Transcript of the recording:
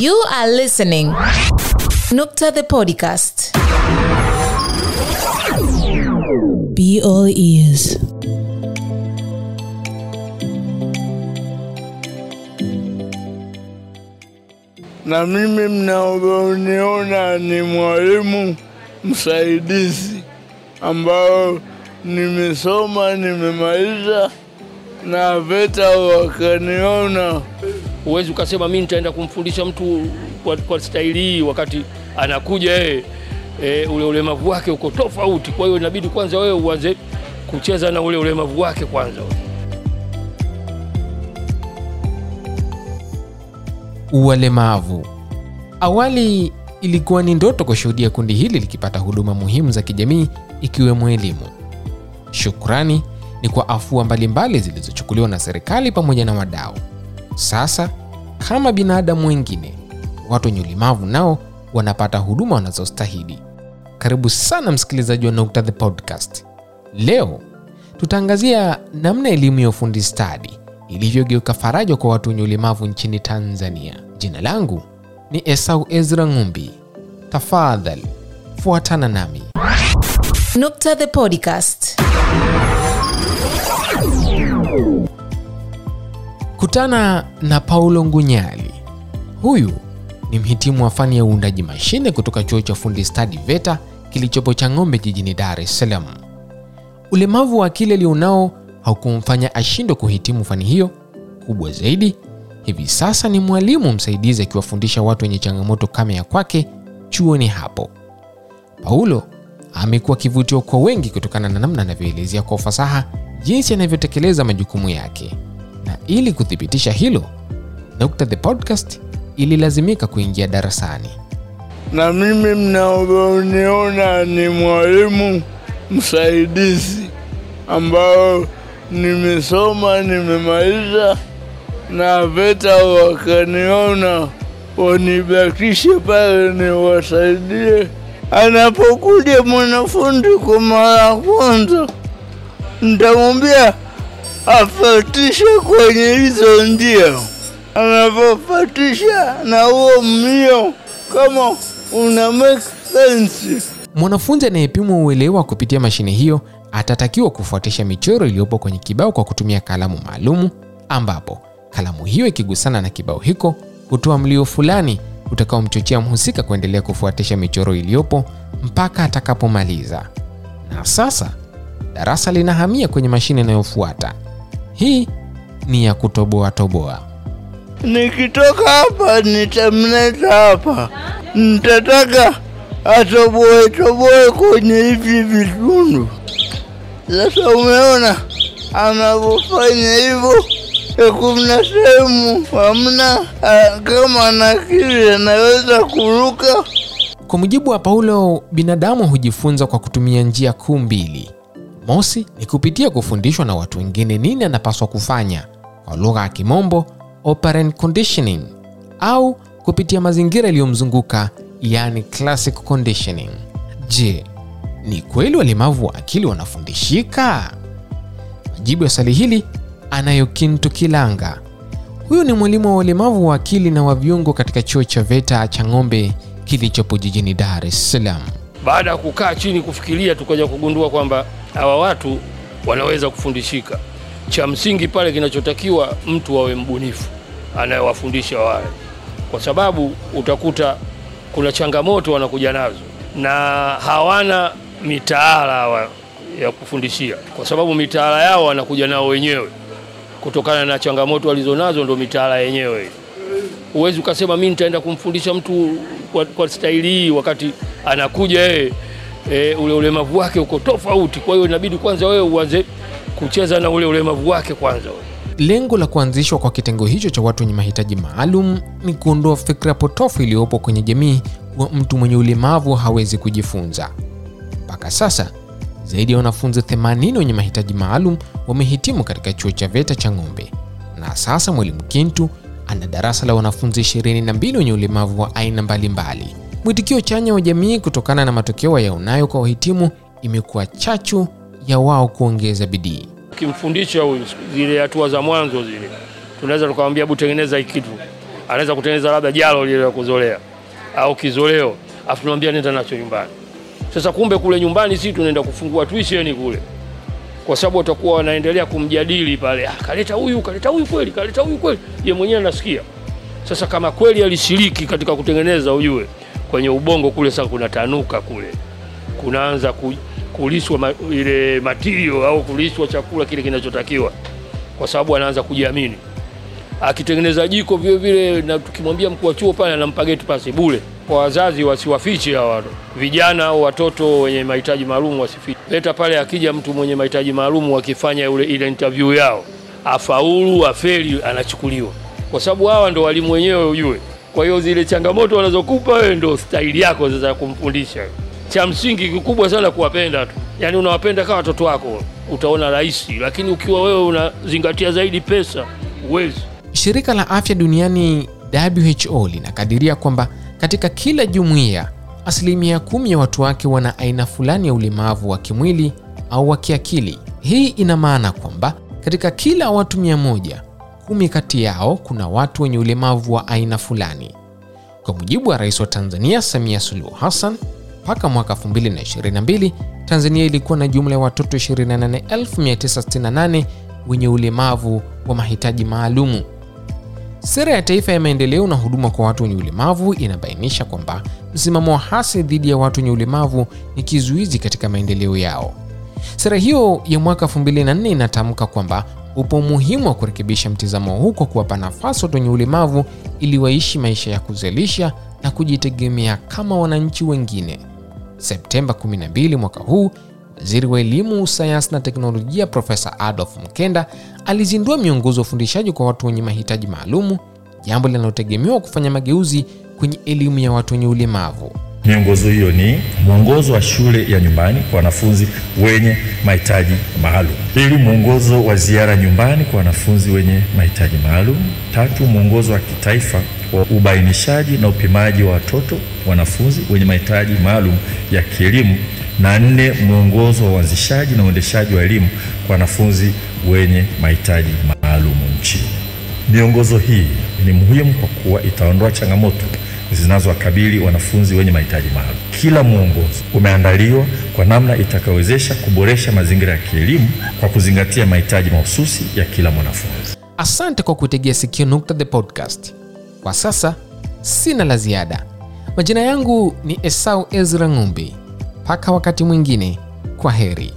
You are listening Nukta the podcast. Be all ears. na mimi mnavyoniona ni mwalimu msaidizi ambao nimesoma nimemaliza na VETA wakaniona huwezi ukasema mi nitaenda kumfundisha mtu kwa, kwa staili hii wakati anakuja yeye e, ule ulemavu wake uko tofauti. Kwa hiyo inabidi kwanza wewe uanze kucheza na ule ulemavu wake kwanza. Walemavu Awali ilikuwa ni ndoto kushuhudia kundi hili likipata huduma muhimu za kijamii ikiwemo elimu. Shukrani ni kwa afua mbalimbali zilizochukuliwa na serikali pamoja na wadau. Sasa kama binadamu wengine, watu wenye ulemavu nao wanapata huduma wanazostahili. Karibu sana msikilizaji wa Nukta the Podcast. Leo tutaangazia namna elimu ya ufundi stadi ilivyogeuka faraja kwa watu wenye ulemavu nchini Tanzania. Jina langu ni Esau Ezra Ngumbi. Tafadhali fuatana nami. Nukta the podcast. Kutana na Paulo Ngunyali. Huyu ni mhitimu wa fani ya uundaji mashine kutoka chuo cha fundi stadi VETA kilichopo Chang'ombe jijini Dar es Salaam. Ulemavu wa akili alionao haukumfanya ashindwe kuhitimu fani hiyo. Kubwa zaidi, hivi sasa ni mwalimu msaidizi akiwafundisha watu wenye changamoto kama ya kwake chuoni hapo. Paulo amekuwa kivutio kwa wengi kutokana na namna anavyoelezea kwa ufasaha jinsi anavyotekeleza majukumu yake, na ili kuthibitisha hilo, Dr. The Podcast ililazimika kuingia darasani. na mimi mnavyoniona ni mwalimu msaidizi ambao nimesoma nimemaliza na VETA wakaniona wanibakishe pale niwasaidie. Anapokuja mwanafunzi kwa mara ya kwanza, nitamwambia afatishe kwenye hizo njia, anavyofatisha na huo mlio, kama una make sense. Mwanafunzi anayepimwa uelewa kupitia mashine hiyo atatakiwa kufuatisha michoro iliyopo kwenye kibao kwa kutumia kalamu maalumu, ambapo kalamu hiyo ikigusana na kibao hiko hutoa mlio fulani utakaomchochea mhusika kuendelea kufuatisha michoro iliyopo mpaka atakapomaliza. Na sasa darasa linahamia kwenye mashine inayofuata. Hii ni ya kutoboa toboa. Nikitoka hapa nitamleta hapa, nitataka atoboe toboe kwenye hivi vitundu. Sasa umeona anavyofanya hivyo, kuna sehemu hamna, ah, kama nakili akili anaweza kuruka. Kwa mujibu wa Paulo, binadamu hujifunza kwa kutumia njia kuu mbili. Mosi ni kupitia kufundishwa na watu wengine nini anapaswa kufanya, kwa lugha ya Kimombo operant conditioning, au kupitia mazingira yaliyomzunguka, yani classic conditioning. Je, ni kweli walemavu wa akili wanafundishika? Majibu ya swali hili anayo Kintu Kilanga. Huyu ni mwalimu wa walemavu wa akili na wa viungo katika chuo cha VETA cha Ng'ombe kilichopo jijini Dar es Salaam. Baada ya kukaa chini kufikiria, tukaja kugundua kwamba hawa watu wanaweza kufundishika. Cha msingi pale kinachotakiwa mtu awe mbunifu anayewafundisha wale, kwa sababu utakuta kuna changamoto wanakuja nazo na hawana mitaala ya kufundishia, kwa sababu mitaala yao wanakuja nao wenyewe kutokana na changamoto walizonazo, ndo mitaala yenyewe. Huwezi ukasema mi nitaenda kumfundisha mtu kwa, kwa staili hii wakati anakuja yeye e, ule ulemavu wake uko tofauti. Kwa hiyo inabidi kwanza wewe uanze kucheza na ule ulemavu wake kwanza. Lengo la kuanzishwa kwa kitengo hicho cha watu wenye mahitaji maalum ni kuondoa fikra potofu iliyopo kwenye jamii kuwa mtu mwenye ulemavu hawezi kujifunza. Mpaka sasa zaidi ya wanafunzi 80 wenye mahitaji maalum wamehitimu katika chuo cha VETA cha Ng'ombe, na sasa mwalimu Kintu ana darasa la wanafunzi 22 wenye ulemavu wa aina mbalimbali. Mwitikio chanya wa jamii kutokana na matokeo yaonayo kwa wahitimu imekuwa chachu ya wao kuongeza bidii. Ukimfundisha huyu zile hatua za mwanzo zile, tunaweza tukamwambia hebu tengeneza hiki kitu, anaweza kutengeneza labda jalo lile la kuzolea au kizoleo, afu tunamwambia nenda nacho nyumbani. Sasa kumbe kule nyumbani sisi tunaenda kufungua tuisheni kule, kwa sababu watakuwa wanaendelea kumjadili pale, ah, kaleta huyu kaleta huyu kweli, kaleta huyu kweli, ye mwenyewe anasikia. Sasa kama kweli alishiriki katika kutengeneza, ujue kwenye ubongo kule sasa kunatanuka kule, kunaanza ku, kulishwa ma, ile matirio au kulishwa chakula kile kinachotakiwa, kwa sababu anaanza kujiamini. Akitengeneza jiko vile vile, na tukimwambia mkuu wa chuo pale anampa geti pasi bure. Kwa wazazi wasiwafiche hawa vijana au watoto wenye mahitaji maalum, wasifiche. Leta pale, akija mtu mwenye mahitaji maalum, wakifanya ule ile interview yao, afaulu afeli, anachukuliwa, kwa sababu hawa ndo walimu wenyewe, ujue. Kwa hiyo zile changamoto wanazokupa wewe ndo staili yako sasa ya kumfundisha. Cha msingi kikubwa sana kuwapenda tu, yaani unawapenda kama watoto wako, utaona rahisi, lakini ukiwa wewe unazingatia zaidi pesa, uwezi Shirika la Afya Duniani WHO linakadiria kwamba katika kila jumuiya asilimia kumi ya watu wake wana aina fulani ya ulemavu wa kimwili au wa kiakili. Hii ina maana kwamba katika kila watu mia moja, kumi kati yao kuna watu wenye ulemavu wa aina fulani. Kwa mujibu wa Rais wa Tanzania Samia Suluhu Hassan, mpaka mwaka 2022 Tanzania ilikuwa na jumla ya watoto 28968 wenye ulemavu wa mahitaji maalumu. Sera ya Taifa ya Maendeleo na Huduma kwa Watu wenye Ulemavu inabainisha kwamba msimamo wa hasi dhidi ya watu wenye ulemavu ni kizuizi katika maendeleo yao. Sera hiyo ya mwaka 2004 inatamka kwamba upo umuhimu wa kurekebisha mtizamo huu kwa kuwapa nafasi watu wenye ulemavu ili waishi maisha ya kuzalisha na kujitegemea kama wananchi wengine. Septemba 12 mwaka huu, Waziri wa Elimu, Sayansi na Teknolojia Profesa Adolf Mkenda alizindua miongozo ya ufundishaji kwa watu wenye mahitaji maalumu, jambo linalotegemewa kufanya mageuzi kwenye elimu ya watu wenye ulemavu. Miongozo hiyo ni mwongozo wa shule ya nyumbani kwa wanafunzi wenye mahitaji maalum. Pili, mwongozo wa ziara nyumbani kwa wanafunzi wenye mahitaji maalum. Tatu, mwongozo wa kitaifa wa ubainishaji na upimaji wa watoto wanafunzi wenye mahitaji maalum ya kielimu. Na nne, mwongozo wa uanzishaji na uendeshaji wa elimu kwa wanafunzi wenye mahitaji maalum nchini. Miongozo hii ni muhimu kwa kuwa itaondoa changamoto zinazowakabili wanafunzi wenye mahitaji maalum. Kila mwongozo umeandaliwa kwa namna itakayowezesha kuboresha mazingira ya kielimu kwa kuzingatia mahitaji mahususi ya kila mwanafunzi. Asante kwa kutegea sikio Nukta the Podcast. Kwa sasa sina la ziada. Majina yangu ni Esau Ezra Ng'umbi. Mpaka wakati mwingine, kwa heri.